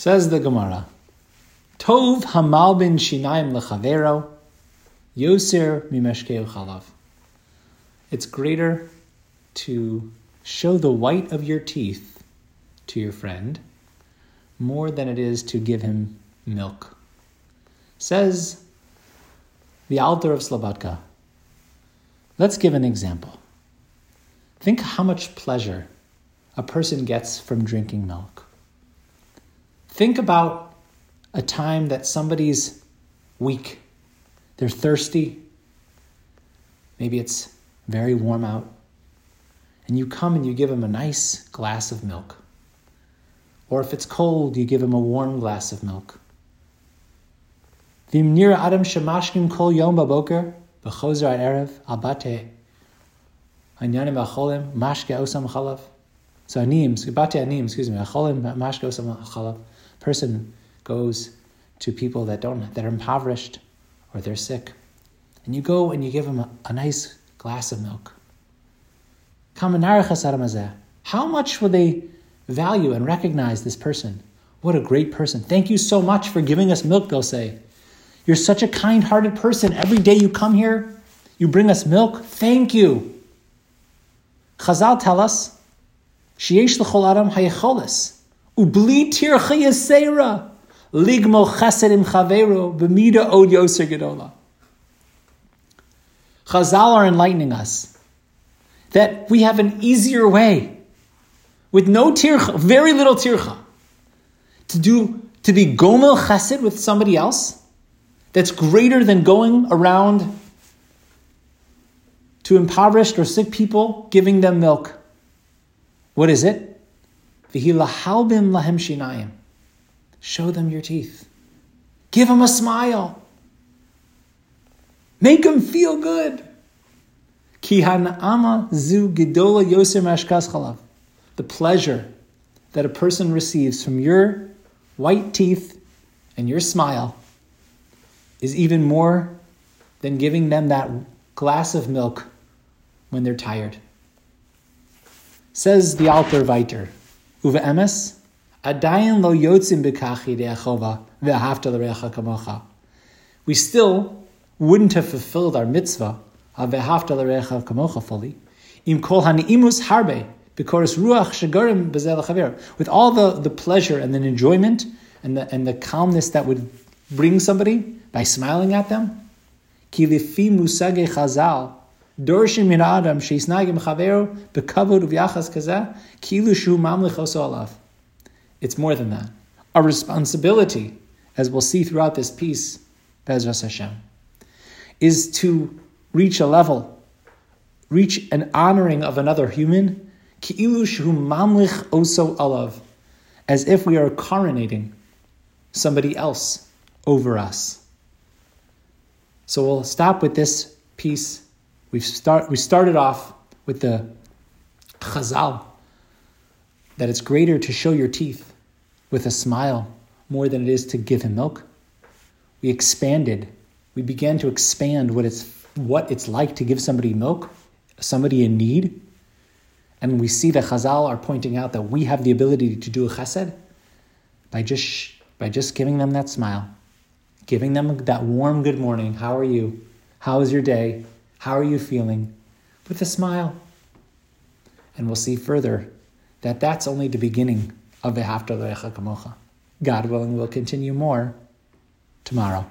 Says the Gemara, Tov hamalbin shinaim lechavero, yosir mimeshkeu chalav. It's greater to show the white of your teeth to your friend more than it is to give him milk. Says the Alter of Slobodka. Let's give an example. Think how much pleasure a person gets from drinking milk. Think about a time that somebody's weak, they're thirsty, maybe it's very warm out, and you come and you give them a nice glass of milk. Or if it's cold, you give them a warm glass of milk. Adam erev abate anyanim mashke osam. So anim, bate anim, excuse me, acholim person goes to people that don't that are impoverished or they're sick, and you go and you give them a, a nice glass of milk. How much will they value and recognize this person? What a great person. Thank you so much for giving us milk, they'll say. You're such a kind hearted person. Every day you come here, you bring us milk. Thank you. Chazal tell us, Sheyesh l'chol adam hayecholis. Ubli tircha yasera. Ligmo chesed im chavero. B'mida od yoser gedola. Chazal are enlightening us that we have an easier way with no tircha, very little tircha, to do to be gomel chesed with somebody else that's greater than going around to impoverished or sick people giving them milk. What is it? Lahem shinayim. Show them your teeth. Give them a smile. Make them feel good. Ama zu yoser mashkas. The pleasure that a person receives from your white teeth and your smile is even more than giving them that glass of milk when they're tired. Says the Alter Viter, Uva emes, adayin lo yotzim b'kachi de'achova ve'ahavta l'recha kamocha. We still wouldn't have fulfilled our mitzvah of ve'ahavta l'recha kamocha fully. Im kol hani'imus harbe, because ruach shagorim b'zel With all the, the pleasure and the enjoyment and the, and the calmness that would bring somebody by smiling at them. Ki lifi musage chazal, It's more than that. Our responsibility, as we'll see throughout this piece, Bezras Hashem, is to reach a level, reach an honoring of another human, oso alav, as if we are coronating somebody else over us. So we'll stop with this piece We've start, we started off with the chazal, that it's greater to show your teeth with a smile more than it is to give him milk. We expanded, we began to expand what it's, what it's like to give somebody milk, somebody in need. And we see that Chazal are pointing out that we have the ability to do a chesed by just, by just giving them that smile, giving them that warm good morning. How are you? How is your day? How are you feeling? With a smile. And we'll see further that that's only the beginning of the Ahavta L'recha Kamocha. God willing, we'll continue more tomorrow.